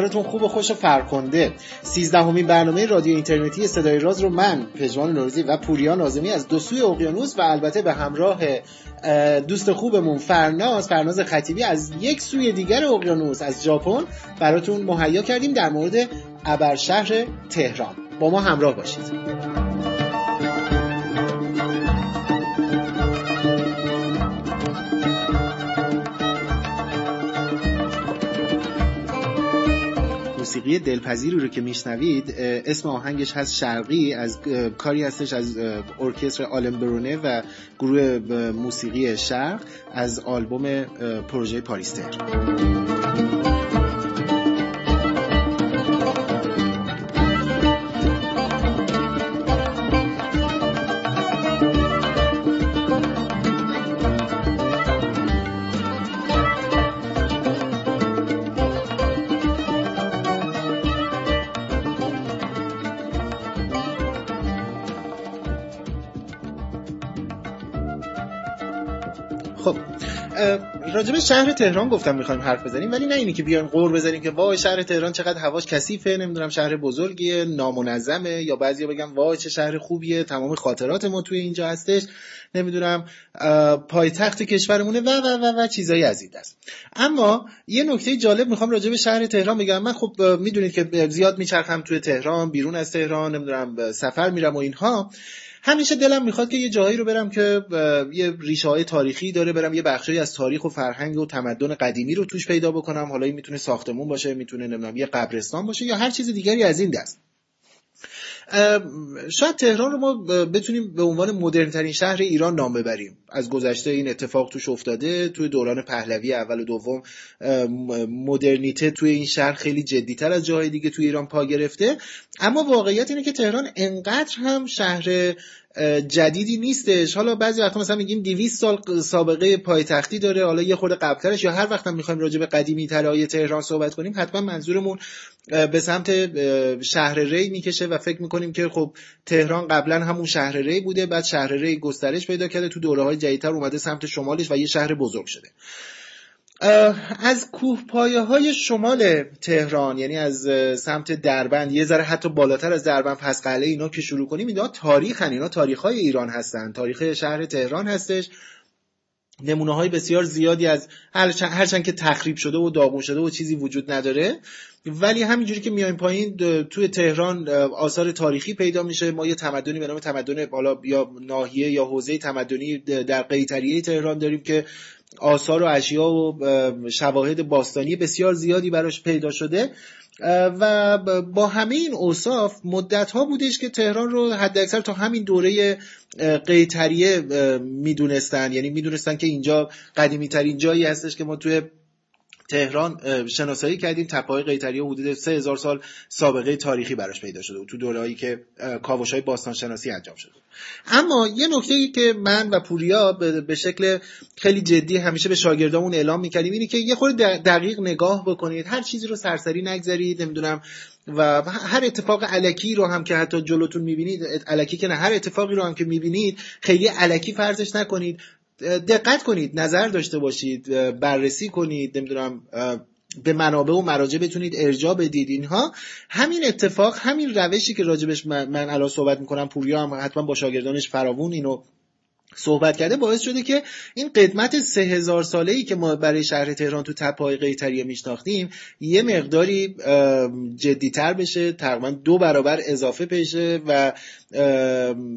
روزگارتون خوب و خوش و فرخنده. سیزدهمین برنامه رادیو اینترنتی صدای راز رو من پژمان نوروزی و پوریا نازمی از دو سوی اقیانوس و البته به همراه دوست خوبمون فرناز فرناز خطیبی از یک سوی دیگر اقیانوس از ژاپن براتون مهیا کردیم در مورد ابرشهر تهران. با ما همراه باشید. موسیقی دلپذیری رو که میشنوید اسم آهنگش هست شرقی از کاری هستش از ارکستر آلم برونه و گروه موسیقی شرق از آلبوم پروژه پاریستر. راجب شهر تهران گفتم می‌خوایم حرف بزنیم ولی نه اینی که بیایم قور بزنیم که وای شهر تهران چقدر هواش کثیفه نمی‌دونم شهر بزرگیه نامنظمه یا بعضیا بگم وای چه شهر خوبیه تمام خاطرات ما توی اینجا هستش نمی‌دونم پایتخت کشورمونه و و و و چیزایی از این دست اما یه نکته جالب می‌خوام راجع به شهر تهران بگم. من خب می‌دونید که زیاد میچرخم توی تهران بیرون از تهران نمی‌دونم سفر میرم و اینها. همیشه دلم می‌خواد که یه جایی رو برم که یه ریشه های تاریخی داره برم یه بخشی از تاریخ و فرهنگ و تمدن قدیمی رو توش پیدا بکنم. حالا این می‌تونه ساختمون باشه می‌تونه نمی‌دونم یه قبرستان باشه یا هر چیز دیگری از این دست. شاید تهران رو ما بتونیم به عنوان مدرن ترین شهر ایران نام ببریم. از گذشته این اتفاق توش افتاده توی دوران پهلوی اول و دوم مدرنیته توی این شهر خیلی جدیتر از جاهای دیگه توی ایران پا گرفته. اما واقعیت اینه که تهران انقدر هم شهر جدیدی نیستش. حالا بعضی وقتا مثلا میگیم 200 سال سابقه پایتختی داره حالا یه خورده قبلترش یا هر وقت می‌خوایم راجع به قدیمی ترهای تهران صحبت کنیم حتما منظورمون به سمت شهر ری می‌کشه و فکر می‌کنیم که خب تهران قبلا همون شهر ری بوده بعد شهر ری گسترش پیدا کرده تو دوره های جدیدتر اومده سمت شمالش و یه شهر بزرگ شده. از کوه پایه های شمال تهران یعنی از سمت دربند یه ذره حتی بالاتر از دربند پس قله اینا که شروع کنیم اینا تاریخ هن. اینا تاریخ های ایران هستن. تاریخ شهر تهران هستش. نمونه های بسیار زیادی از هرچند که تخریب شده و داغون شده و چیزی وجود نداره. ولی همینجوری که میایم پایین توی تهران آثار تاریخی پیدا میشه. ما یه تمدنی به نام تمدن بالا یا ناحیه یا حوزه تمدنی در قیتریه تهران داریم که آثار و اشیا و شواهد باستانی بسیار زیادی براش پیدا شده. و با همه این اوصاف مدت ها بودش که تهران رو حد اکثر تا همین دوره قیتریه می‌دونستن. یعنی می‌دونستن که اینجا قدیمی ترین جایی هستش که ما توی تهران شناسایی کردیم تپه‌های قیتری حدود 3000 سال سابقه تاریخی براش پیدا شده و تو دوره‌ای که کاوش‌های باستان شناسی انجام شده اما یه نکته که من و پوریا به شکل خیلی جدی همیشه به شاگردامون اعلام می‌کردیم اینه که یه خورده دقیق نگاه بکنید. هر چیزی رو سرسری نگذارید نمی‌دونم و هر اتفاق علکی رو هم که حتی جلوتون می‌بینید علکی که نه هر اتفاقی رو هم که می‌بینید خیلی علکی فرضش نکنید. دقت کنید نظر داشته باشید بررسی کنید نمی‌دونم به منابع و مراجع بتونید ارجاع بدید. اینها همین اتفاق همین روشی که راجبش من, من الان صحبت می‌کنم پوریا هم حتما با شاگردانش فراوون اینو صحبت کرده باعث شده که این قدمت سه هزار ساله ای که ما برای شهر تهران تو تپای قیتریه میشناختیم یه مقداری جدیتر بشه تقریبا دو برابر اضافه بشه و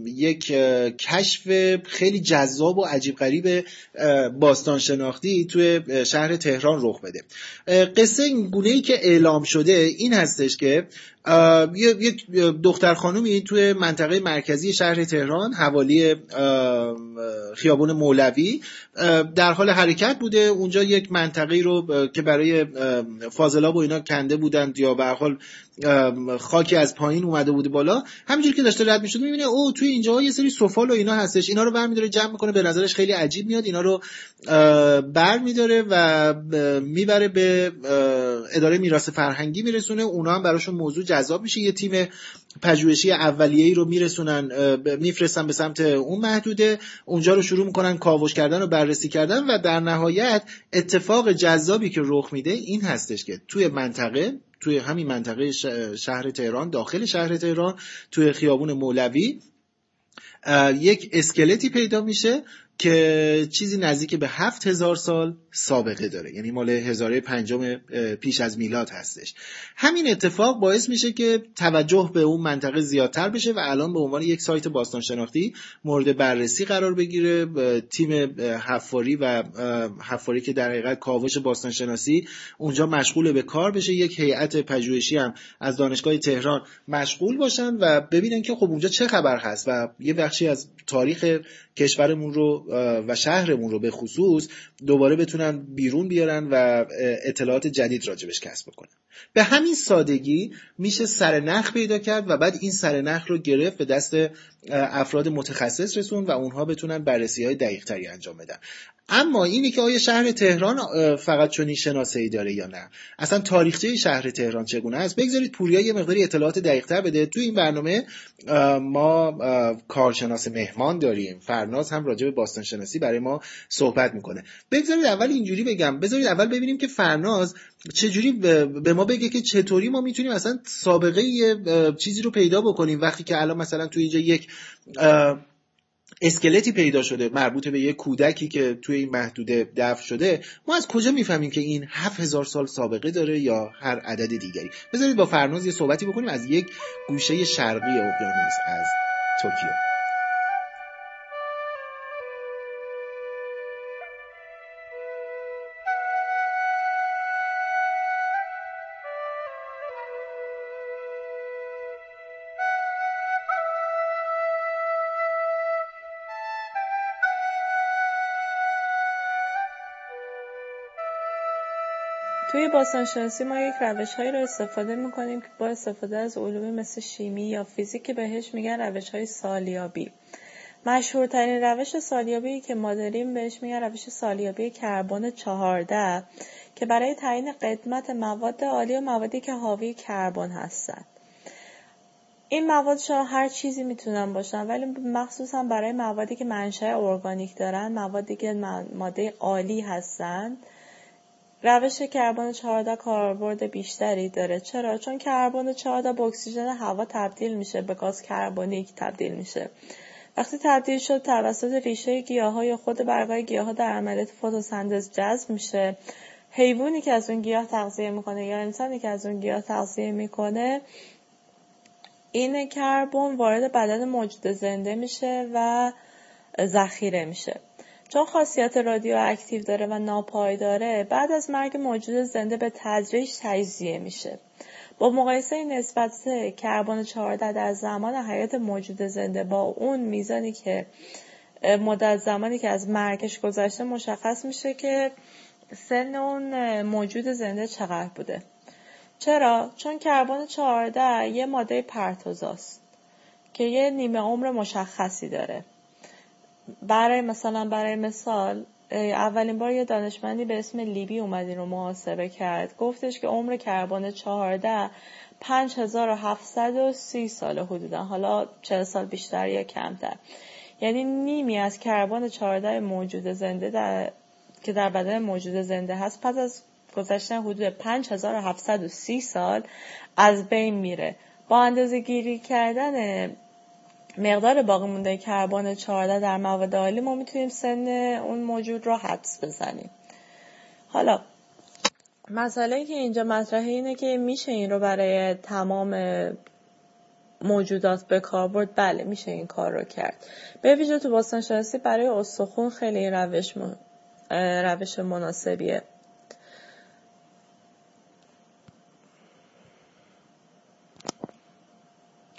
یک کشف خیلی جذاب و عجیب غریب باستان شناختی توی شهر تهران رخ بده. قصه این گونه ای که اعلام شده این هستش که یک دختر خانومی توی منطقه مرکزی شهر تهران حوالی خیابون مولوی. در حال حرکت بوده. اونجا یک منطقه رو که برای فاضلاب و اینا کنده بودند یا به حال خاکی از پایین اومده بوده بالا. همینجوری که داشته رد می‌شد می‌بینه او توی اینجا یه سری سفال و اینا هستش. اینا رو برمیداره جمع می‌کنه به نظرش خیلی عجیب میاد. اینا رو بر میداره و می‌بره به اداره میراث فرهنگی میرسونه اونا هم براشون موضوع جذاب میشه. یه تیم پژوهشی اولیه‌ای رو میرسونن میفرستن به سمت اون محدوده. اونجا رو شروع می‌کنن کاوش کردن و بررسی کردن و در نهایت اتفاق جذابی که رخ میده این هستش که توی منطقه توی همین منطقه شهر تهران داخل شهر تهران توی خیابون مولوی یک اسکلتی پیدا میشه که چیزی نزدیک به هفت هزار سال سابقه داره. یعنی مال هزاره پنجم پیش از میلاد هستش. همین اتفاق باعث میشه که توجه به اون منطقه زیادتر بشه و الان به عنوان یک سایت باستان شناختی مورد بررسی قرار بگیره. تیم حفاری و حفاری که در حقیقت کاوش باستان شناسی اونجا مشغول به کار بشه. یک هیئت پژوهشی هم از دانشگاه تهران مشغول باشن و ببینن که خب اونجا چه خبر هست و یه بخشی از تاریخ کشورمون رو و شهرمون رو به خصوص دوباره بتونن بیرون بیارن و اطلاعات جدید راجبش کسب بکنن. به همین سادگی میشه سرنخ پیدا کرد و بعد این سرنخ رو گرفت به دست افراد متخصص رسون و اونها بتونن بررسی های دقیق تری انجام بدن. اما اینی که آیا شهر تهران فقط چنین ای داره یا نه؟ اصلا تاریخچه شهر تهران چگونه است؟ بگذارید پوریا یه مقداری اطلاعات دقیقتر بده. تو این برنامه ما کارشناس مهمان داریم. فرناز هم راجع به باستان شناسی برای ما صحبت می‌کنه. بگذارید اول اینجوری بگم. بذارید اول ببینیم که فرناز چجوری به ما بگه که چطوری ما می‌تونیم اصلا سابقه چیزی رو پیدا بکنیم وقتی که الان مثلا تو اینجا یک اسکلتی پیدا شده مربوط به یک کودکی که توی این محدوده دفن شده. ما از کجا می‌فهمیم که این هفت هزار سال سابقه داره یا هر عدد دیگری؟ بذارید با فرناز یه صحبتی بکنیم از یک گوشه شرقی اقیانوس از توکیو توی باستانشناسی ما یک روش هایی رو استفاده می‌کنیم که با استفاده از علومی مثل شیمی یا فیزیک که بهش میگن روش های سالیابی. مشهورترین روش سالیابی که ما داریم بهش میگن روش سالیابی کربن 14 که برای تعیین قدمت مواد عالی و موادی که حاوی کربن هستند این مواد شما هر چیزی می‌تونن باشن ولی مخصوصا برای موادی که منشأ ارگانیک دارن موادی که ماده عالی هستند روش کربن 14 کاربرد بیشتری داره. چرا؟ چون کربن 14 با اکسیژن هوا تبدیل میشه به گاز کربونیک تبدیل میشه. وقتی تبدیل شد توسط ریشه گیاه یا خود برگای گیاه در عملیات فتوسنتز جذب میشه. حیوانی که از اون گیاه تغذیه می‌کنه یا انسانی که از اون گیاه تغذیه می‌کنه این کربن وارد بدن موجود زنده میشه و ذخیره میشه. چون خاصیت رادیواکتیو داره و ناپایداره بعد از مرگ موجود زنده به تدریج تجزیه میشه. با مقایسه نسبت کربن 14 در زمان حیات موجود زنده با اون میزانی که مدت زمانی که از مرگش گذشته مشخص میشه که سن اون موجود زنده چقدر بوده. چرا؟ چون کربن 14 یه ماده پرتوزاست که یه نیمه عمر مشخصی داره. برای مثلا برای مثال اولین بار یه دانشمندی به اسم لیبی اومد رو محاسبه کرد. گفتش که عمر کربن 14 5730 سال حدودا. حالا 40 سال بیشتر یا کمتر. یعنی نیمی از کربن 14 موجود زنده در که در بدن موجود زنده هست پس از گذشتن حدود 5730 سال از بین میره. با اندازه گیری کردن مقدار باقی مونده کربن 14 در مواد عالی ما می‌تونیم سن اون موجود رو حدس بزنیم. حالا مسئله که اینجا مطرحه اینه که میشه این رو برای تمام موجودات به کار برد؟ بله میشه این کار رو کرد. به ویژه تو باستان شناسی برای استخون خیلی روش, روش مناسبیه.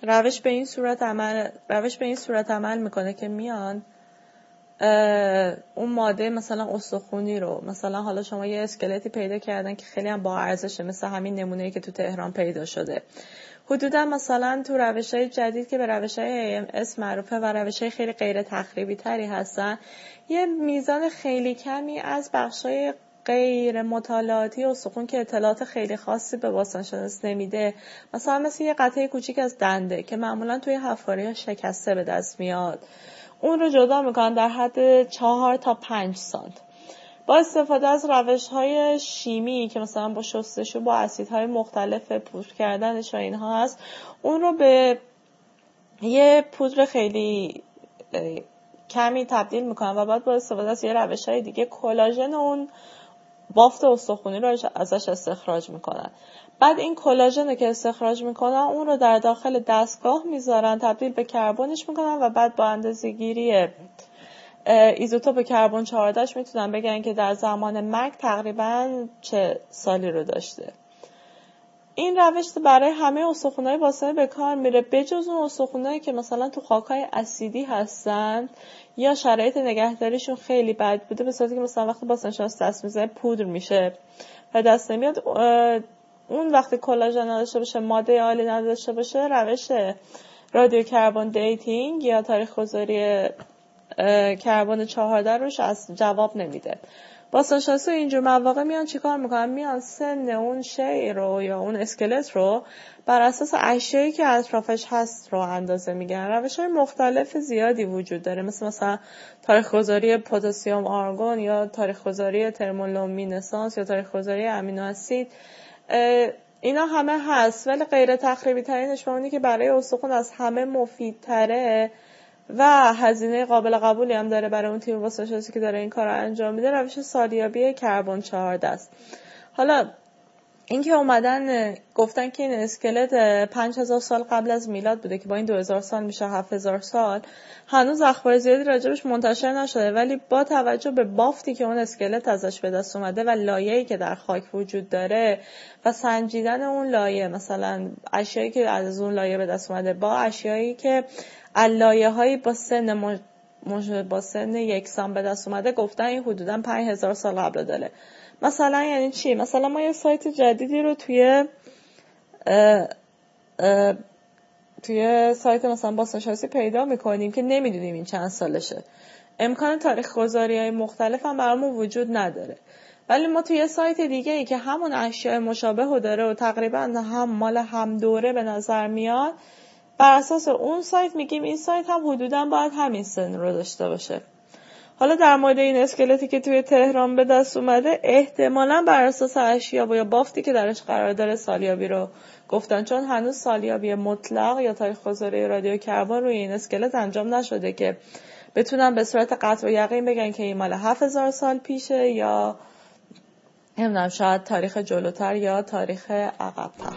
روش به این صورت عمل روش به این صورت عمل می‌کنه که میان اون ماده مثلا استخونی رو مثلا حالا شما یه اسکلتی پیدا کردن که خیلی هم با ارزشه مثل همین نمونه که تو تهران پیدا شده. حدودا مثلا تو روش های جدید که به روش های AMS معروفه و روش های خیلی غیر تخریبی تری هستن یه میزان خیلی کمی از بخش های غیر مطالعاتی استخون که اطلاعات خیلی خاصی به باستانشناس نمیده. مثلا مثل یه قطعه کوچیک از دنده که معمولا توی حفاری شکسته به دست میاد. اون رو جدا می‌کنن در حد چهار تا پنج سانت. با استفاده از روش های شیمی که مثلا با شستشو با اسیدهای مختلف پودر کردنش و اینها هست اون رو به یه پودر خیلی کمی تبدیل می‌کنن و بعد با استفاده از یه روش های دیگه کلاژن اون بافت استخونی رو ازش استخراج می‌کنن. بعد این کلاژن که استخراج می‌کنن اون رو در داخل دستگاه می‌ذارن تبدیل به کربنش می‌کنن و بعد با اندازه گیری ایزوتوپ کربن 14 می‌تونن بگن که در زمان مرگ تقریبا چه سالی رو داشته. این روش برای همه استخونهای باسنه به کار میره بجز اون استخونهایی که مثلا تو خاکهای اسیدی هستن یا شرایط نگهداریشون خیلی بد بوده به صورتی که مثلا وقتی باستانشناس دست می‌زنه پودر میشه و دست نمیاد اون وقتی کلاژن نداشته باشه ماده آلی نداشته باشه روش radiocarbon dating یا تاریخ گذاری کربن 14 روش از جواب نمیده. باستانشناسی اینجور مواقع میان چیکار می‌کنن؟ میان سن اون شی رو یا اون اسکلت رو بر اساس اشیایی که اطرافش هست رو اندازه میگن روش های مختلف زیادی وجود داره. مثل مثلا تاریخ گذاری پتاسیم آرگون یا تاریخ گذاری ترمولومینسانس یا تاریخ گذاری امینو اسید. اینا همه هست ولی غیر تخریبی ترینش اونی که برای استخون از همه مفیدتره و هزینه قابل قبولی هم داره برای اون تیم واسه که داره این کار رو انجام میده روش سالیابی کربن 14 است. حالا اینکه اومدن گفتن که این اسکلت 5000 سال قبل از میلاد بوده که با این 2000 سال میشه 7000 سال هنوز اخبار زیادی راجبش منتشر نشده ولی با توجه به بافتی که اون اسکلت ازش به دست اومده و لایه‌ای که در خاک وجود داره و سنجیدن اون لایه مثلا اشیایی که از اون لایه به دست اومده با اشیایی که علایه هایی با سن با سن یکسان به دست اومده گفتن این حدودا 5000 سال قبل داره. مثلا یعنی چی؟ مثلا ما یه سایت جدیدی رو توی توی سایت مثلا باستانشناسی پیدا می‌کنیم که نمی‌دونیم این چند سالشه. امکان تاریخ گذاری های مختلف هم برامون وجود نداره. ولی ما توی سایت دیگه ای که همون اشیاء مشابه رو داره و تقریبا هم مال هم دوره به نظر میاد بر اساس اون سایت میگیم این سایت هم حدودا باید همین سن رو داشته باشه. حالا در مورد این اسکلتی که توی تهران به دست اومده احتمالا بر اساس اشیا یا بافتی که درش قرار داره سالیابی رو گفتن. چون هنوز سالیابی مطلق یا تاریخ گذاری رادیو کربن روی این اسکلت انجام نشده که بتونن به صورت قطع و یقین بگن که این مال 7000 سال پیشه یا نمی‌دونم شاید تاریخ جلوتر یا تاریخ عقبتر.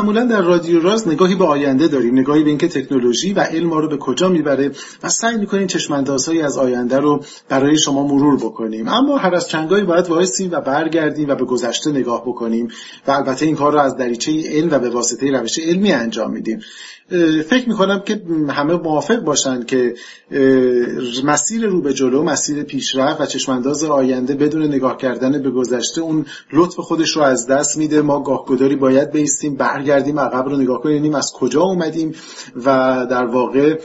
معمولا در رادیو راز نگاهی به آینده داریم. نگاهی به اینکه تکنولوژی و علم ما رو به کجا می‌بره و سعی می‌کنیم چشماندازهایی از آینده رو برای شما مرور بکنیم. اما هر از چنگاهی باید وایسیم و برگردیم و به گذشته نگاه بکنیم. و البته این کار رو از دریچه علم و به واسطه روش علمی انجام میدیم. فکر می‌کنم که همه موافق باشن که مسیر رو به جلو مسیر پیشرفت و چشمانداز آینده بدون نگاه کردن به گذشته اون لطف خودش رو از دست میده. ما گاهگداری باید بیستیم برگردیم برگردیم عقب رو نگاه کنیم از کجا اومدیم و در واقع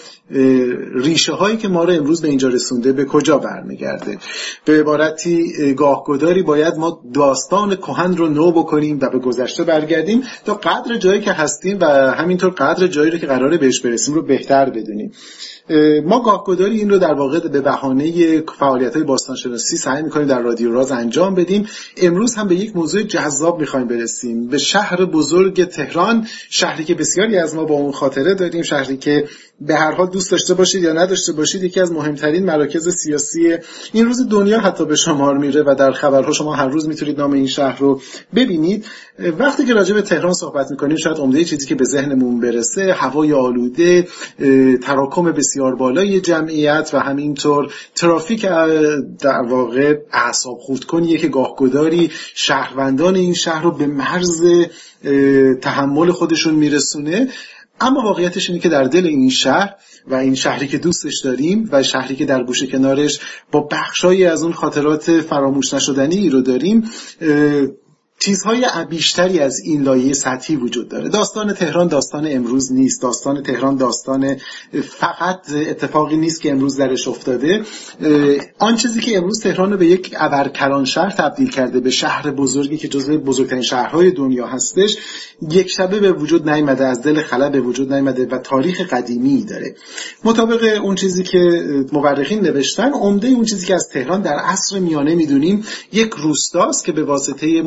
ریشه هایی که ما رو امروز به اینجا رسونده به کجا برمیگرده. به عبارتی گاهگداری باید ما داستان کهن رو نو بکنیم و به گذشته برگردیم تا قدر جایی که هستیم و همینطور قدر جایی رو که قراره بهش برسیم رو بهتر بدونیم. ما گاهگداری این رو در واقع به بهانه فعالیت های باستانشناسی سعی می‌کنیم در رادیو راز انجام بدیم. امروز هم به یک موضوع جذاب می‌خوایم برسیم. به شهر بزرگ تهران شهری که بسیاری از ما با اون خاطره داریم شهری که به هر حال دوست داشته باشید یا نداشته باشید یکی از مهمترین مراکز سیاسی این روز دنیا حتی به شمار میره و در خبرها شما هر روز می‌تونید نام این شهر رو ببینید. وقتی که راجع به تهران صحبت می‌کنیم شاید عمده چیزی که به ذهنمون برسه هوای آلوده تراکم بسیار بالای جمعیت و همینطور ترافیک در واقع اعصاب خورد کنیه که گاهگداری شهروندان این شهر رو به مرز تحمل خودشون میرسونه. اما واقعیتش اینه که در دل این شهر و این شهری که دوستش داریم و شهری که در گوشه کنارش با بخشایی از اون خاطرات فراموش نشدنی رو داریم چیزهای بیشتری از این لایه سطحی وجود داره. داستان تهران داستان امروز نیست. داستان تهران داستان فقط اتفاقی نیست که امروز درش افتاده. آن چیزی که امروز تهران رو به یک ابرکران شهر تبدیل کرده به شهر بزرگی که جزو بزرگترین شهرهای دنیا هستش یک شبه به وجود نیامده از دل خلا به وجود نیامده و تاریخ قدیمی داره. مطابق اون چیزی که مورخین نوشتن عمده اون چیزی که از تهران در عصر میانه می‌دونیم یک روستاست که به واسطه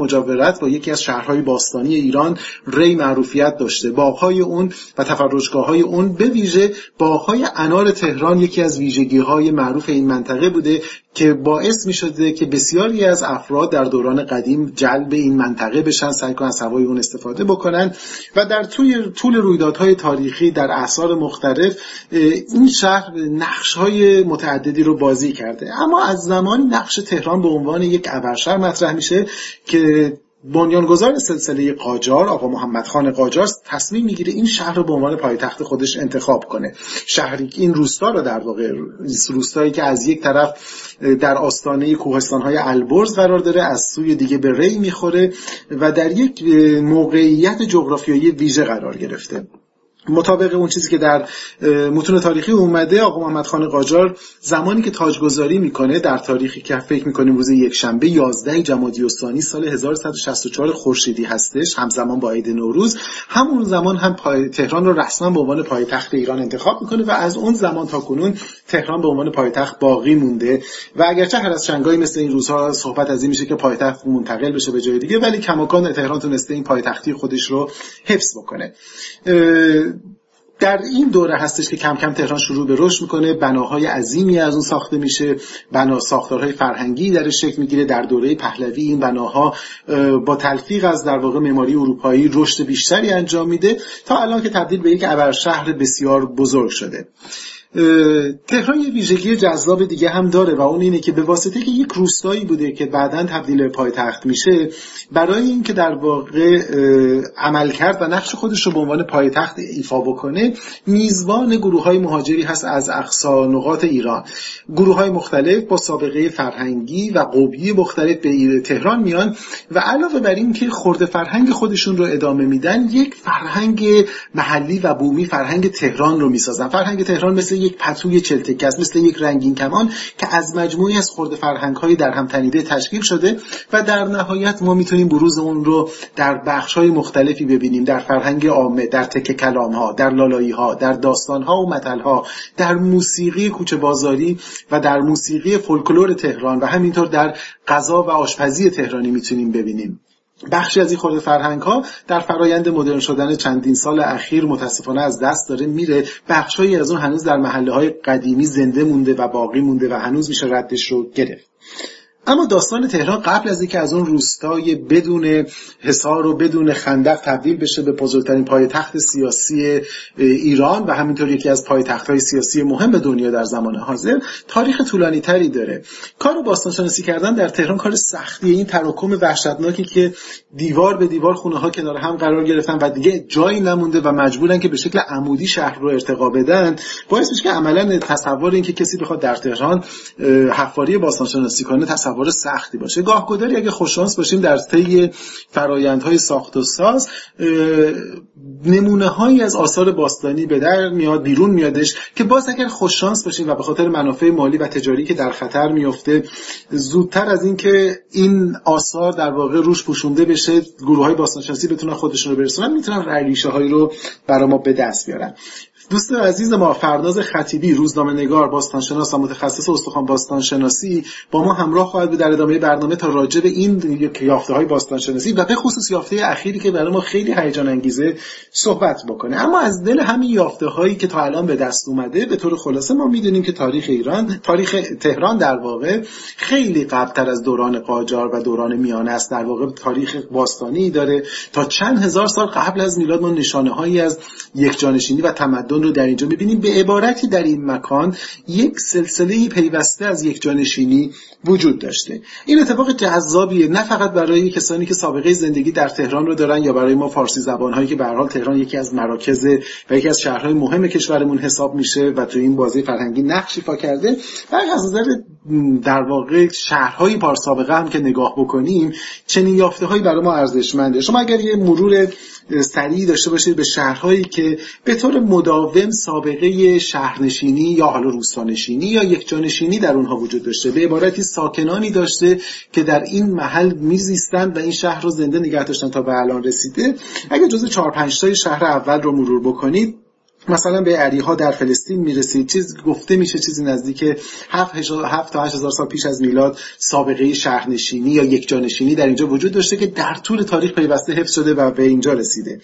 مجاور با یکی از شهرهای باستانی ایران ری معروفیت داشته. باغهای اون و تفرجگاه های اون به ویژه باغهای انار تهران یکی از ویژگی های معروف این منطقه بوده که باعث می شده که بسیاری از افراد در دوران قدیم جلب این منطقه بشن سعی کنن از اون استفاده بکنن و در طول طول رویدادهای تاریخی در اعثار مختلف این شهر نقش های متعددی رو بازی کرده. اما از زمانی نقش تهران به عنوان یک ابرشهر مطرح میشه که بنیانگذار سلسله قاجار آقا محمد خان قاجار تصمیم می‌گیره این شهر رو به عنوان پایتخت خودش انتخاب کنه. شهری این روستا رو در واقع روستایی که از یک طرف در آستانه کوهستان های البرز قرار داره از سوی دیگه به ری می‌خوره و در یک موقعیت جغرافیایی ویژه قرار گرفته. مطابق اون چیزی که در متون تاریخی اومده آقا محمد خان قاجار زمانی که تاجگذاری می‌کنه در تاریخی که فکر می‌کنیم روز یک شنبه 11 جمادی الثانی سال 1164 خورشیدی هستش همزمان با عید نوروز همون زمان هم پای تهران رو رسما به عنوان پایتخت ایران انتخاب می‌کنه و از اون زمان تا کنون تهران به عنوان پایتخت باقی مونده و اگرچه هر از شنگایی مثل این روزها صحبت از این میشه که پایتخت منتقل بشه به جای دیگه ولی کماکان تهران تونسته این پایتختی خودش رو حفظ بکنه. در این دوره هستش که کم کم تهران شروع به رشد می‌کنه بناهای عظیمی از اون ساخته میشه بنا ساختارهای فرهنگی در شکل می‌گیره. در دوره پهلوی این بناها با تلفیق از در واقع معماری اروپایی رشد بیشتری انجام میده تا الان که تبدیل به یک ابرشهر بسیار بزرگ شده. تهران یه ویژگی جذاب دیگه هم داره و اون اینه که به واسطه که یک روستایی بوده که بعدا تبدیل به پایتخت میشه برای اینکه در واقع عمل کرد و نقش خودش رو به عنوان پایتخت ایفا بکنه میزبان گروه های مهاجری هست از اقصا نقاط ایران. گروه های مختلف با سابقه فرهنگی و قوبی مختلف به تهران میان و علاوه بر این که خورده فرهنگ خودشون رو ادامه میدن یک فرهنگ محلی و بومی فرهنگ تهران رو می‌سازن. فرهنگ تهران مثل یک پتوی چلتکه است مثل یک رنگین کمان که از مجموعی از خورده فرهنگ های در هم تنیده تشکیل شده و در نهایت ما می‌تونیم بروز اون رو در بخش های مختلفی ببینیم در فرهنگ عامه در تک کلام ها در لالایی ها در داستان ها و متل ها در موسیقی کوچه بازاری و در موسیقی فولکلور تهران و همینطور در غذا و آشپزی تهرانی می‌تونیم ببینیم. بخشی از این خورده فرهنگ ها در فرایند مدرن شدن چندین سال اخیر متاسفانه از دست داره میره بخشهایی از اون هنوز در محله های قدیمی زنده مونده و باقی مونده و هنوز میشه ردش رو گرفت. اما داستان تهران قبل از اینکه از اون روستای بدون حصار و بدون خندق تبدیل بشه به بزرگترین پایتخت سیاسی ایران و همینطور یکی از پایتخت‌های سیاسی مهم دنیا در زمان حاضر تاریخ طولانی تری داره. کار باستانشناسی کردن در تهران کار سختیه. این تراکم وحشتناکی که دیوار به دیوار خونه ها کنار هم قرار گرفتن و دیگه جایی نمونده و مجبورن که به شکل عمودی شهر رو ارتقا بدن باعث میشه که عملا تصور اینکه کسی بخواد در تهران حفاری باستانشناسی کنه تصور همواره سختی باشه. گاه گداری اگه خوششانس باشیم در طی فرایندهای ساخت و ساز نمونه هایی از آثار باستانی به در میاد بیرون میادش که باز اگر خوششانس باشیم و به خاطر منافع مالی و تجاری که در خطر میفته زودتر از اینکه این آثار در واقع روش پوشونده بشه گروه های باستانشناسی بتونن خودشون رو برسونن می‌تونن ریشه هایی رو برای ما به دست بیارن. دوست عزیز ما فرناز خطیبی روزنامه نگار باستانشناس و متخصص استخوان باستانشناسی با ما همراه خواهد بود در ادامه برنامه تا راجع به این یافته های باستانشناسی و به خصوص یافته اخیری که برای ما خیلی هیجان انگیزه صحبت بکنه. اما از دل همین یافته هایی که تا الان به دست اومده به طور خلاصه ما می‌دونیم که تاریخ ایران تاریخ تهران در واقع خیلی قبلتر از دوران قاجار و دوران میانه است. در واقع تاریخ باستانی داره. تا چند هزار سال قبل از میلاد ما نشانه هایی از یکجانشینی و تمدن رو در اینجا می‌بینیم به عبارتی در این مکان یک سلسله پیوسته از یک جانشینی وجود داشته. این اتفاق جذابیه نه فقط برای کسانی که سابقه زندگی در تهران رو دارن یا برای ما فارسی زبانهایی که به حال تهران یکی از مراکز و یکی از شهرهای مهم کشورمون حساب میشه و تو این بازی فرهنگی نقش ایفا کرده. بلکه از نظر در واقع شهرهای پارسابقه هم که نگاه بکنیم چنین یافته هایی برای ما ارزشمنده. شما اگر یه مرور سریع داشته باشید به شهرهایی که به طور مداوم سابقه شهرنشینی یا حالا روستانشینی یا یک جانشینی در اونها وجود داشته. به عبارتی ساکنانی داشته که در این محل میزیستند و این شهر رو زنده نگه داشتن تا به الان رسیده. اگر جز 4 5 تای شهر اول رو مرور بکنید مثلا به عریها در فلسطین می‌رسید چیز گفته میشه چیزی نزدیک 7 تا 8 هزار سال پیش از میلاد سابقه شهرنشینی یا یک جانشینی در اینجا وجود داشته که در طول تاریخ پیوسته حفظ شده و به اینجا رسیده.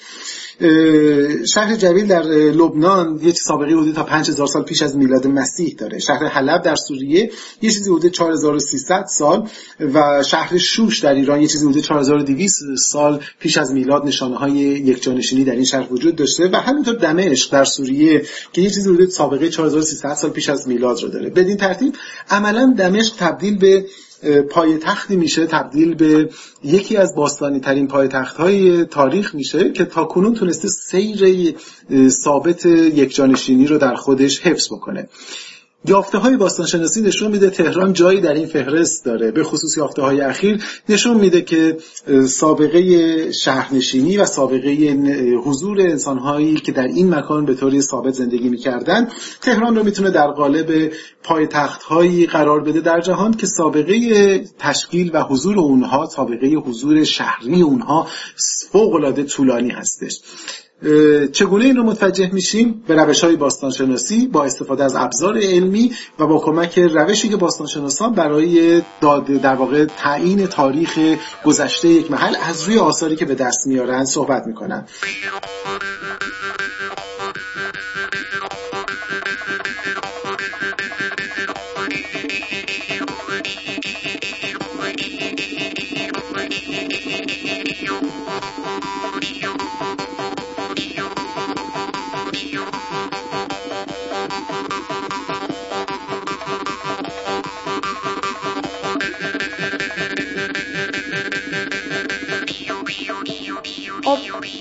شهر جویل در لبنان یک سابقه حدود تا 5000 سال پیش از میلاد مسیح داره. شهر حلب در سوریه یه چیزی حدود 4300 سال و شهر شوش در ایران یه چیزی حدود 4200 سال پیش از میلاد نشانه های یک جانشینی در این شهر وجود داشته و همینطور دمشق در سوریه که یه چیزی حدود سابقه 4300 سال پیش از میلاد رو داره. بدین ترتیب عملا دمشق تبدیل به پایتختی میشه تبدیل به یکی از باستانی ترین پایتخت های تاریخ میشه که تا کنون تونسته سیر ثابت یک جانشینی رو در خودش حفظ بکنه. یافته های باستانشناسی نشون میده تهران جایی در این فهرست داره. به خصوص یافته های اخیر نشون میده که سابقه شهرنشینی و سابقه حضور انسان هایی که در این مکان به طوری ثابت زندگی می‌کردن تهران رو می‌تونه در قالب پایتخت هایی قرار بده در جهان که سابقه تشکیل و حضور اونها سابقه حضور شهری اونها فوق العاده طولانی هستش. چگونه این رو متوجه میشیم؟ به روش های باستانشناسی با استفاده از ابزار علمی و با کمک روشی که باستانشناسان برای داد در واقع تعیین تاریخ گذشته یک محل از روی آثاری که به دست میارن صحبت می‌کنن.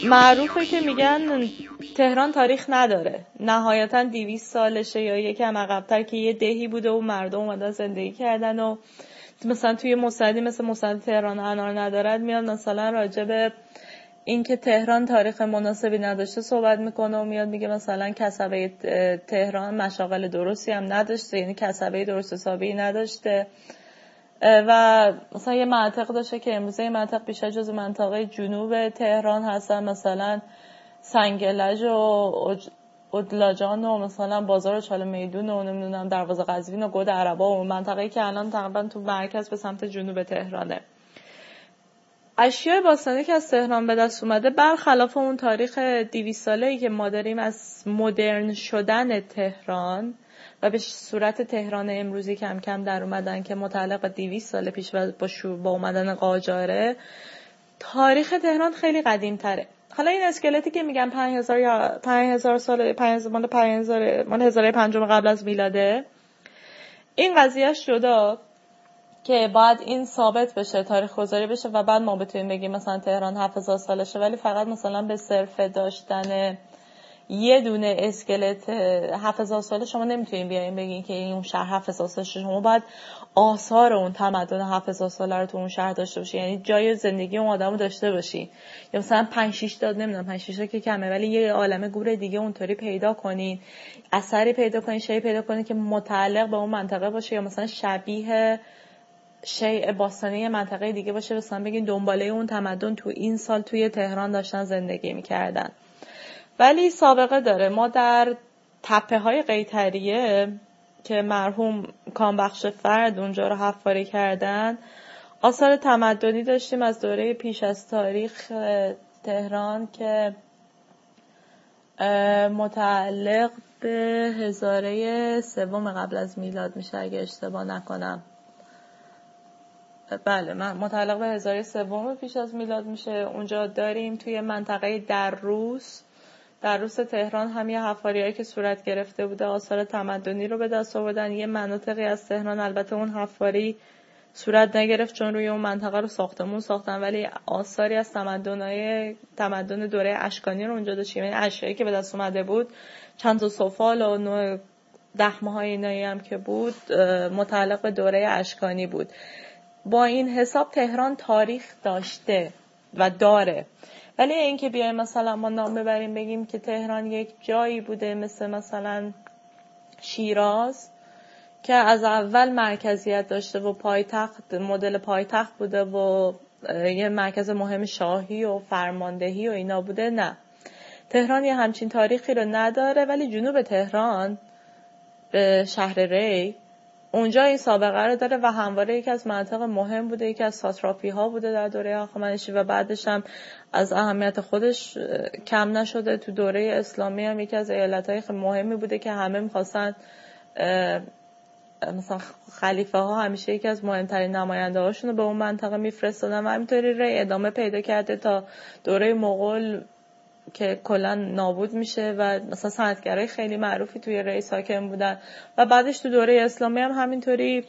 معروفه که میگن تهران تاریخ نداره. نهایتا دیویس سالشه یا یکم عقبتر که یه دهی بوده و مردم اومدن زندگی کردن و مثلا توی مصدی مثل مصد تهران انار ندارد میاد مثلا راجع به اینکه تهران تاریخ مناسبی نداشته صحبت می‌کنه و میاد میگه مثلا کسبه تهران مشاغل درستی هم نداشته یعنی کسبه درست حسابی نداشته. و مثلا یه منطق داشته که امروزه این منطق بیشتر جز منطقه جنوب تهران هستن مثلا سنگلج و ادلاجان و مثلا بازار چاله میدون و نمی‌دونم دروازه قزوین و گود عربا و منطقه که الان تقریبا تو مرکز به سمت جنوب تهرانه. اشیاء باستانی که از تهران به دست اومده برخلاف اون تاریخ دیویس ساله ای که ما داریم از مدرن شدن تهران و به صورت تهران امروزی کم کم در اومدن که متعلق 200 سال پیش و با, با اومدن قاجاره تاریخ تهران خیلی قدیم تره حالا این اسکلتی که میگن 5000 یا 5000 سال 5000 مال 5000 مال 1050 قبل از میلاده. این قضیهش جدا که بعد این ثابت بشه تاریخ گذاری بشه و بعد ما بتونیم بگیم مثلا تهران 7000 سالشه ولی فقط مثلا به صرف داشتن یه دونه اسکلت 7000 ساله شما نمی‌تونین بیاین بگین که این اون شهر 7000 ساله شما باید آثار اون تمدن 7000 ساله رو تو اون شهر داشته باشی یعنی جای زندگی اون آدمو داشته باشی یا مثلا 5 6 تا نمی‌دونم 5 6 که کمه ولی یه عالمه گور دیگه اونطوری پیدا کنین. اثری پیدا کنین شی پیدا کنین که متعلق به اون منطقه باشه. یا مثلا شبیه شیء باستانی منطقه دیگه باشه. مثلا بگین دنباله اون تمدن تو این سال توی تهران داشتن زندگی می‌کردن. ولی سابقه داره. ما در تپه های قیتریه که مرحوم کامبخش فرد اونجا رو حفاری کردن آثار تمدنی داشتیم از دوره پیش از تاریخ تهران که متعلق به هزاره سوم قبل از میلاد میشه اگه اشتباه نکنم. بله من متعلق به هزاره سوم پیش از میلاد میشه. اونجا داریم توی منطقه در روز. در روز تهران هم یه حفاریایی که صورت گرفته بوده آثار تمدنی رو به دست آوردن. یه مناطقی از تهران البته اون حفاری صورت نگرفت چون روی اون منطقه رو ساختمون ساختن ولی آثاری از تمدنهای تمدن دوره اشکانی رو اونجا داشتیم یعنی اشیایی که به دست اومده بود چند تا سفال و نوع دخمه های اینایی هم که بود متعلق به دوره اشکانی بود. با این حساب تهران تاریخ داشته و داره. ولی اینکه بیایم مثلا ما نام ببریم بگیم که تهران یک جایی بوده مثل مثلا شیراز که از اول مرکزیت داشته و پایتخت مدل پایتخت بوده و یه مرکز مهم شاهی و فرماندهی و اینا بوده نه. تهران یه همچین تاریخی رو نداره ولی جنوب تهران به شهر ری اونجا این سابقه رو داره و همواره یکی از مناطق مهم بوده یکی از ساتراپی ها بوده در دوره هخامنشی و بعدش هم از اهمیت خودش کم نشده. تو دوره اسلامی هم یکی از ایالت های مهمی بوده که همه می‌خواستن مثلا خلیفه ها همیشه یکی از مهمترین نماینده هاشون رو به اون منطقه میفرستادن و همینطوری ری ادامه پیدا کرده تا دوره مغول که کلا نابود میشه و مثلا صنعتگرای خیلی معروفی توی ری ساکن بودن. و بعدش تو دوره اسلامی هم همینطوری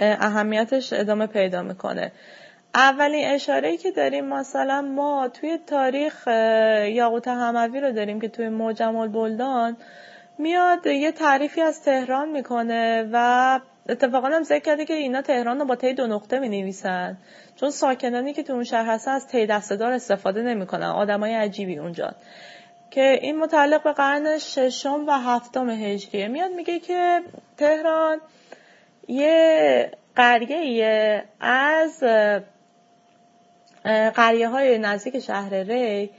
اهمیتش ادامه پیدا می‌کنه. اولین اشاره که داریم مثلا ما توی تاریخ یاقوت هموی رو داریم که توی معجم البلدان میاد یه تعریفی از تهران می‌کنه و اتفاقا هم ذکر کرده که اینا تهران رو با تی دو نقطه می نویسن چون ساکنانی که تو اون شهر هستن از تی دستدار استفاده نمی‌کنن. آدمای عجیبی اونجا. که این متعلق به قرن ششم و هفتم هجریه. میاد میگه که تهران یه قریه از قریه های نزدیک شهر ری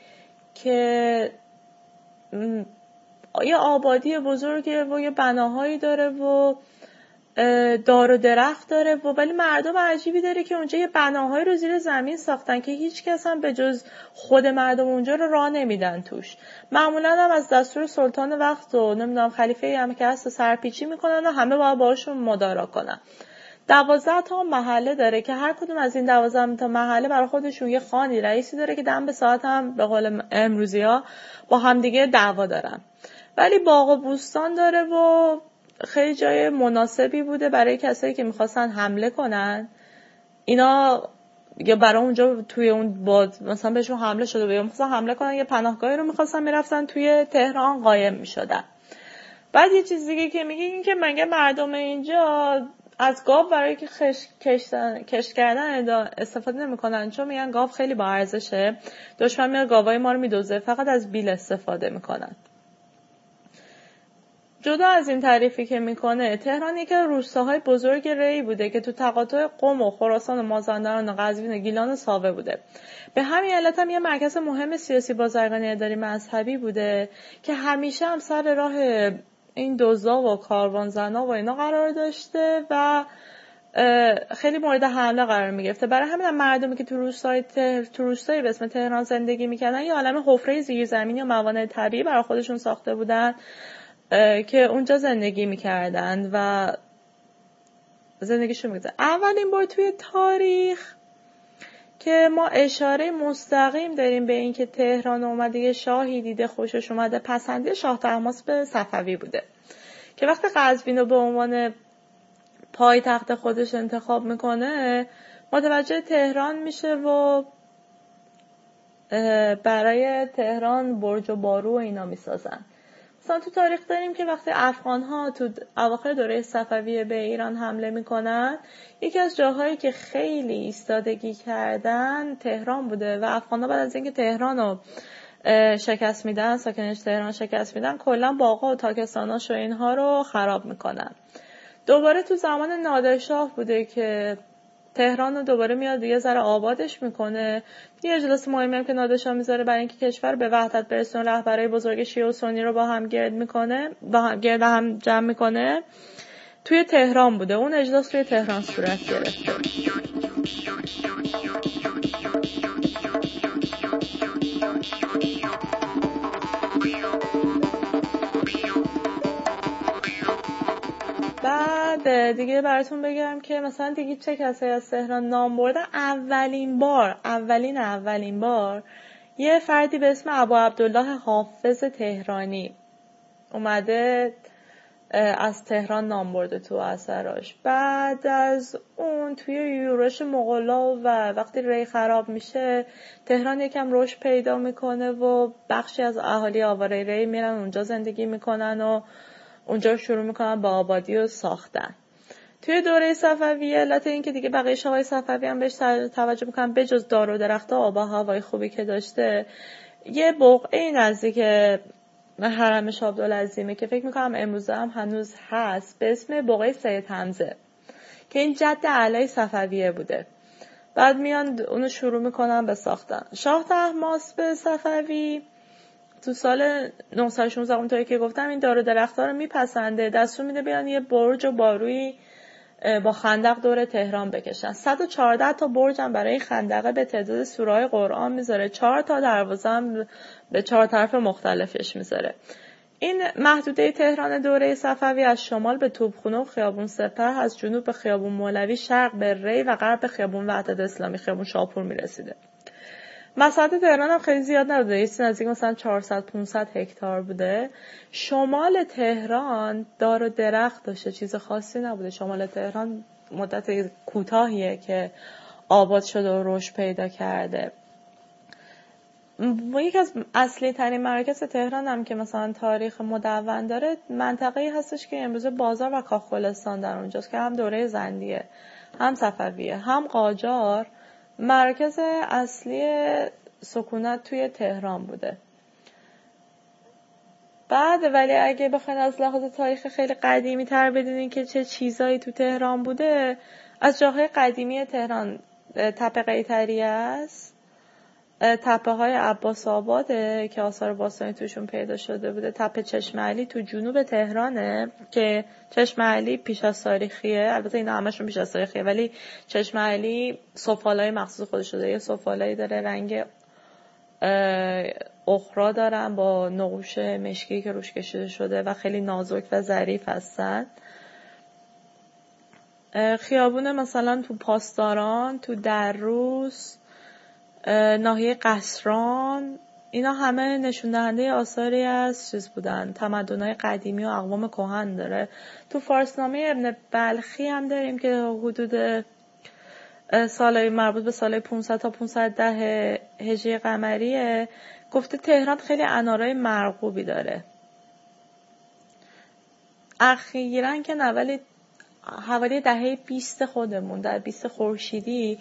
که یه آبادی بزرگه و یه بناهایی داره و دار و درخت داره و ولی مردم عجیبی داره که اونجا یه بناهایی رو زیر زمین ساختن که هیچ کس هم به جز خود مردم اونجا رو راه نمیدن توش. معمولا هم از دستور سلطان وقت و نمی‌دونم خلیفه هم که هست سرپیچی می‌کنن و همه باید باشون مدارا کنن. دوازده تا محله داره که هر کدوم از این دوازده تا محله برای خودشون یه خانی رئیسی داره که دم به ساعت هم به قول امروزی ها با همدیگه دعوا دارن. ولی باغ و بوستان داره و خیلی جای مناسبی بوده برای کسایی که می‌خواستن حمله کنن. اینا یا برای اونجا توی اون باد مثلا بهشون حمله شده یا می‌خواستن حمله کنن یه پناهگاهی رو می‌خواستن می‌رفتن توی تهران قایم می‌شدن. بعد یه چیز دیگه که میگه این که مگه مردم اینجا از گاو برای که کشت کردن استفاده نمی‌کنن. چون میگن گاو خیلی با ارزشه. دشمن میاد گاوای ما رو میدوزه فقط از بیل استفاده می‌کنن. جدا از این تعریفی که می‌کنه تهران یکی از روستاهای بزرگ ری بوده که تو تقاطع قم و خراسان و مازندران و قزوین و گیلان و ساوه بوده. به همین علت هم یه مرکز مهم سیاسی بازرگانی اداری مذهبی بوده که همیشه هم سر راه این دوزا و کاروانزنا و اینا قرار داشته و خیلی مورد حمله قرار می‌گرفته. برای همین هم مردمی که تو روستای تو روستایی به اسم تهران زندگی می‌کردن یه عالم حفره زیرزمینی و موانع طبیعی برای خودشون ساخته بودن. که اونجا زندگی می‌کردند و زندگیشون می‌گذارن اولین بار توی تاریخ که ما اشاره مستقیم داریم به اینکه تهران اومده یه شاهی دیده خوشش اومده پسندی شاه تحماس به صفوی بوده. که وقتی قزوین رو به عنوان پای تخت خودش انتخاب می‌کنه متوجه تهران میشه و برای تهران برج و بارو و اینا می‌سازن. مثلا تو تاریخ داریم که وقتی افغان ها تو اواخر دوره صفویه به ایران حمله می‌کنن یکی از جاهایی که خیلی ایستادگی کردن تهران بوده و افغان ها بعد از اینکه تهران رو شکست میدن ساکنش تهران شکست میدن کلا باقا و تاکستاناش و اینها رو خراب می‌کنن. دوباره تو زمان نادرشاه بوده که تهران رو دوباره میاد یه ذره آبادش می‌کنه. یه اجلاس مهمی هم که نادرشاه می‌ذاره برای اینکه کشور به وحدت برسون رهبرای بزرگ شیعه و سنی رو با هم گرد می‌کنه با هم گرد هم جمع می‌کنه. توی تهران بوده. اون اجلاس توی تهران صورت گرفته. دیگه براتون بگم که مثلا دیگه چه کسایی از تهران نام بردن اولین بار اولین اولین بار یه فردی به اسم ابا عبدالله حافظ تهرانی اومده از تهران نام برده تو اثراش. بعد از اون توی یورش مغلا و وقتی ری خراب میشه تهران یکم رشد پیدا می‌کنه و بخشی از اهالی آواره ری میرن اونجا زندگی می‌کنن و اونجا شروع می‌کنن با آبادی و ساختن. توی دوره صفوی علت اینکه دیگه بقیه شاهای صفوی هم بهش توجه می‌کنن بجز دار و درخت آب و هوای خوبی که داشته یه بقعه نزدیک حرم شاه که فکر می‌کنم امروز هم هنوز هست به اسم بقعه سید حمزه که این جد علای صفویه بوده. بعد میان اونو شروع می‌کنن به ساختن. شاه به صفوی تو سال 916 اونطوری که گفتم این دار درختها رو میپسنده. دستور میده بیان یه برج و باروی با خندق دور تهران بکشن. 114 تا برج هم برای خندقه به تعداد سورای قرآن می‌ذاره. 4 تا دروازه هم به چهار طرف مختلفش می‌ذاره. این محدوده تهران دوره صفوی از شمال به توبخونه و خیابون سپر از جنوب به خیابون مولوی شرق به ری و غرب به خیابون وحدت اسلامی خیابون شاپور می‌رسیده. مساحت تهران هم خیلی زیاد نبوده. یه نزدیک مثلا 400 500 هکتار بوده. شمال تهران دار و درخت داشته. چیز خاصی نبوده. شمال تهران مدت کوتاهیه که آباد شده و رشد پیدا کرده. یکی از اصلی ترین مرکز تهران هم که مثلا تاریخ مدون داره منطقه هستش که امروز بازار و کاخلستان در اونجاست که هم دوره زندیه هم صفویه هم قاجار. مرکز اصلی سکونت توی تهران بوده. بعد ولی اگه بخواین از لحاظ تاریخ خیلی قدیمی تر بدونین که چه چیزایی تو تهران بوده از جاهای قدیمی تهران تپه قیتری است. تپه های عباس آباده که آثار باستانی توشون پیدا شده بوده. تپه چشم علی تو جنوب تهرانه که چشم علی پیش از تاریخیه. البته اینا همشون پیش از تاریخیه ولی چشم علی سفالای مخصوص خودش شده. یه سفالایی داره رنگ اخرا دارن با نقوش مشکی که روش کشیده شده و خیلی نازک و ظریف هستن. خیابون مثلا تو پاسداران تو دروس ناحیه قصران اینا همه نشون دهنده آثاری از چیز بودن. تمدن‌های قدیمی و اقوام کهن داره. تو فارسنامه ابن بلخی هم داریم که حدود سالهای مربوط به سالهای 500 تا 510 هجری قمریه. گفته تهران خیلی انارای مرغوبی داره. اخیرا که ولی حوالی دهه 20 خودمون در 20 خورشیدی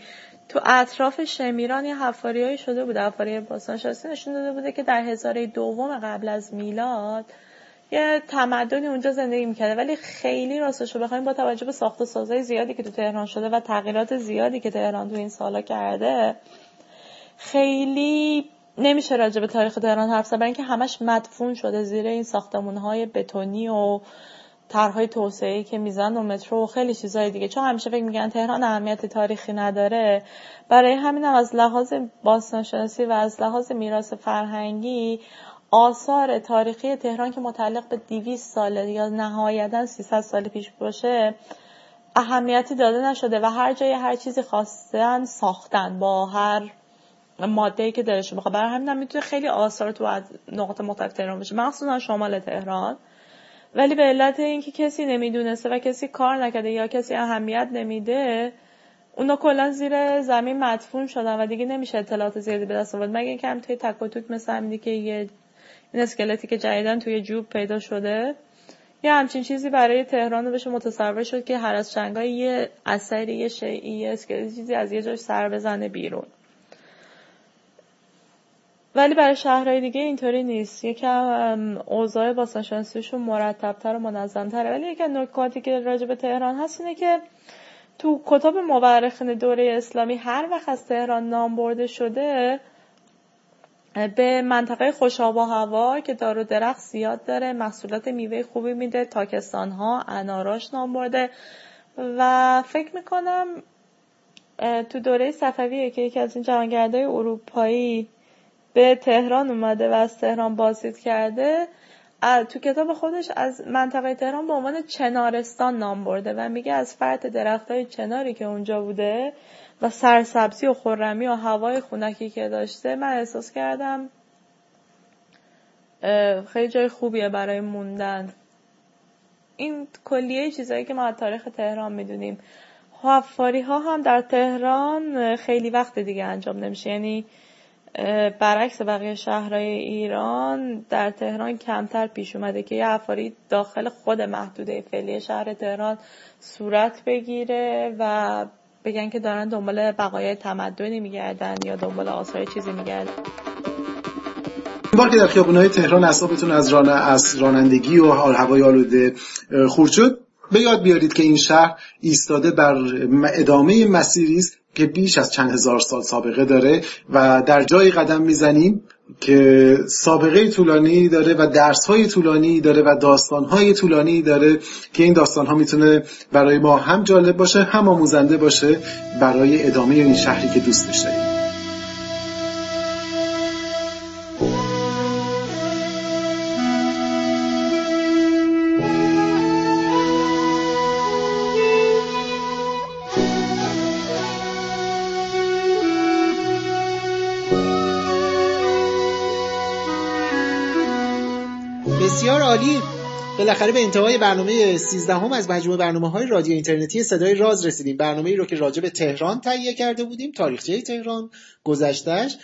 تو اطراف شمیران یه حفاریایی شده بوده حفاری باستانشناسی نشون داده بوده که در هزاره دوم قبل از میلاد یه تمدنی اونجا زندگی می‌کرده. ولی خیلی راستش رو بخوایم با توجه به ساخت و سازهای زیادی که تو تهران شده و تغییرات زیادی که تهران تو این سالا کرده خیلی نمیشه راجع به تاریخ تهران حرف زد. برای اینکه همش مدفون شده زیر این ساختمون های بتونی و طرحهای توسعه که میزن و مترو و خیلی چیزهای دیگه. چون همیشه فکر میگن تهران اهمیت تاریخی نداره. برای همین هم از لحاظ باستانشناسی و از لحاظ میراث فرهنگی آثار تاریخی تهران که متعلق به 200 ساله یا نهایتا 300 سال پیش باشه اهمیتی داده نشده و هر جای هر چیزی خواستن ساختن با هر ماده ای که دلشون بخواد برای همین هم می‌تونه خیلی آثار تو نقاط مختلف تهران بشه مخصوصا شمال تهران. ولی به علت اینکه کسی نمی‌دونسته و کسی کار نکرده یا کسی اهمیت نمیده اونا کلا زیر زمین مدفون شدن و دیگه نمیشه اطلاعات زیادی به دست آورد. مگه کم توی تک مثل همینی که یه این اسکلتی که جدیدن توی جوب پیدا شده یه همچین چیزی برای تهران بشه متصور شد که هر از چنگای یه اثری یه شیعی یه اسکلتی چیزی از یه جاش سر بزنه بیرون. ولی برای شهرهای دیگه اینطوری نیست. یکم اوضاع باستانشناسیشون مرتبتر و منظمتره. ولی یکی نکاتی که راجع به تهران هست اینه که تو کتاب مورخین دوره اسلامی هر وقت از تهران نام برده شده به منطقه خوشاب و هوا که دار و درخت زیاد داره محصولات میوه خوبی میده تاکستان ها اناراش نام برده. و فکر می‌کنم تو دوره صفویه که یکی از این جهانگردهای اروپایی به تهران اومده و از تهران بازدید کرده. تو کتاب خودش از منطقه تهران به عنوان چنارستان نام برده و میگه از فرط درخت های چناری که اونجا بوده و سرسبزی و خورمی و هوای خونکی که داشته من احساس کردم خیلی جای خوبیه برای موندن. این کلیه چیزایی که ما از تاریخ تهران می‌دونیم. حفاری ها هم در تهران خیلی وقت دیگه انجام نمیشه. یعنی برعکس بقیه شهرهای ایران در تهران کمتر پیش اومده که یه حفاری داخل خود محدوده فعلی شهر تهران صورت بگیره و بگن که دارن دنبال بقایای تمدنی میگردن یا دنبال آثار چیزی میگردن. بار که در خیابونهای تهران اصابتون از ران از رانندگی و حال هوای آلوده خورد شد. به یاد بیارید که این شهر ایستاده بر ادامه مسیری است. که بیش از چند هزار سال سابقه داره و در جایی قدم می‌زنیم که سابقه طولانی داره و درس های طولانی داره و داستان های طولانی داره که این داستان ها می‌تونه برای ما هم جالب باشه هم آموزنده باشه برای ادامه این شهری که دوستش داریم بالاخره به انتهای برنامه 13 هم از مجموعه برنامه های رادیو اینترنتی صدای راز رسیدیم. برنامه ای رو که راجع به تهران تهیه کرده بودیم تاریخچه تهران گذشتهش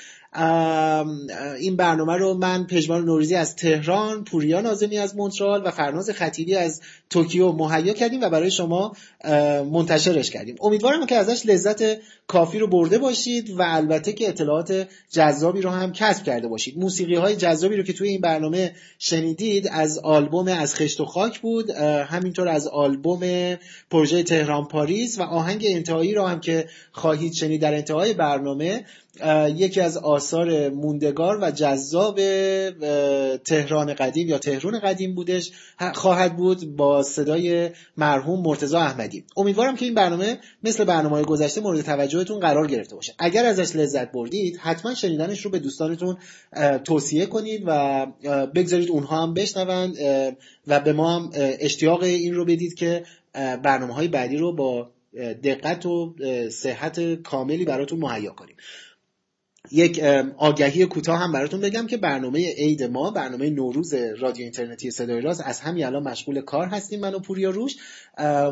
این برنامه رو من پژمان نوریزی از تهران پوریا نازمی از مونترال و فرناز خطیبی از توکیو مهیا کردیم و برای شما منتشرش کردیم. امیدوارم که ازش لذت کافی رو برده باشید و البته که اطلاعات جذابی رو هم کسب کرده باشید. موسیقی های جذابی رو که توی این برنامه شنیدید از آلبوم از خشت و خاک بود همینطور از آلبوم پروژه تهران پاریس و آهنگ انتهایی رو هم که خواهید شنید در انتهای برنامه یکی از آثار موندگار و جذاب تهران قدیم یا تهرون قدیم بودش. خواهد بود با صدای مرحوم مرتزا احمدی. امیدوارم که این برنامه مثل برنامه های گذشته مورد توجهتون قرار گرفته باشه. اگر ازش لذت بردید حتما شنیدنش رو به دوستانتون توصیه کنید و بگذارید اونها هم بشنوند و به ما هم اشتیاق این رو بدید که برنامه های بعدی رو با دقت و صحت کاملی براتون مهیا کنیم. یک آگهی کوتاه هم براتون بگم که برنامه عید ما برنامه نوروز رادیو اینترنتی صدای راز از همین الان مشغول کار هستیم من و پوریا روش.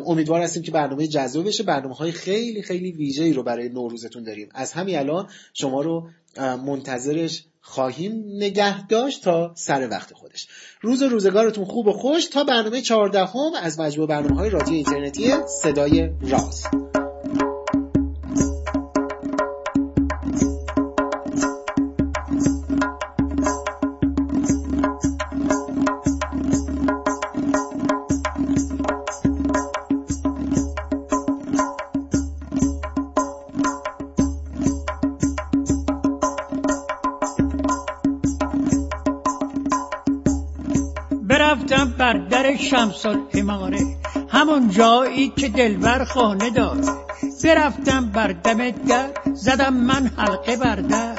امیدوار هستیم که برنامه جذاب بشه. برنامه های خیلی خیلی ویژه ای رو برای نوروزتون داریم. از همین الان شما رو منتظرش خواهیم نگه داشت تا سر وقت خودش. روز و روزگارتون خوب و خوش تا برنامه چهاردهم از مجموع برنامه های رادیو اینترنتی صدای راز. بر در شمس الاماره همون جایی که دلبر خانه داره برفتم بر دم در زدم من حلقه بر در.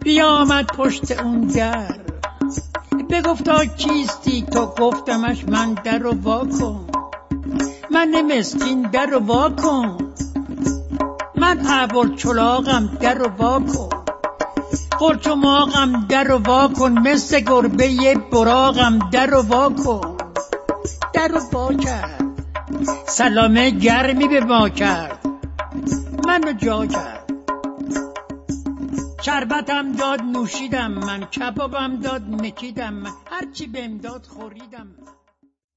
بیامد پشت اون در. بگفتا کیستی تو؟ گفتمش من در رو وا کن. من مسکین در رو وا کن. من عبر چلاغم در رو وا کن. قرچماغم در رو وا کن مثل گربه براغم در رو وا کن. در رو وا کرد سلامه گرمی به ما کرد منو جا کرد. شربتم داد نوشیدم من کبابم داد مکیدم من هرچی بهم داد خوریدم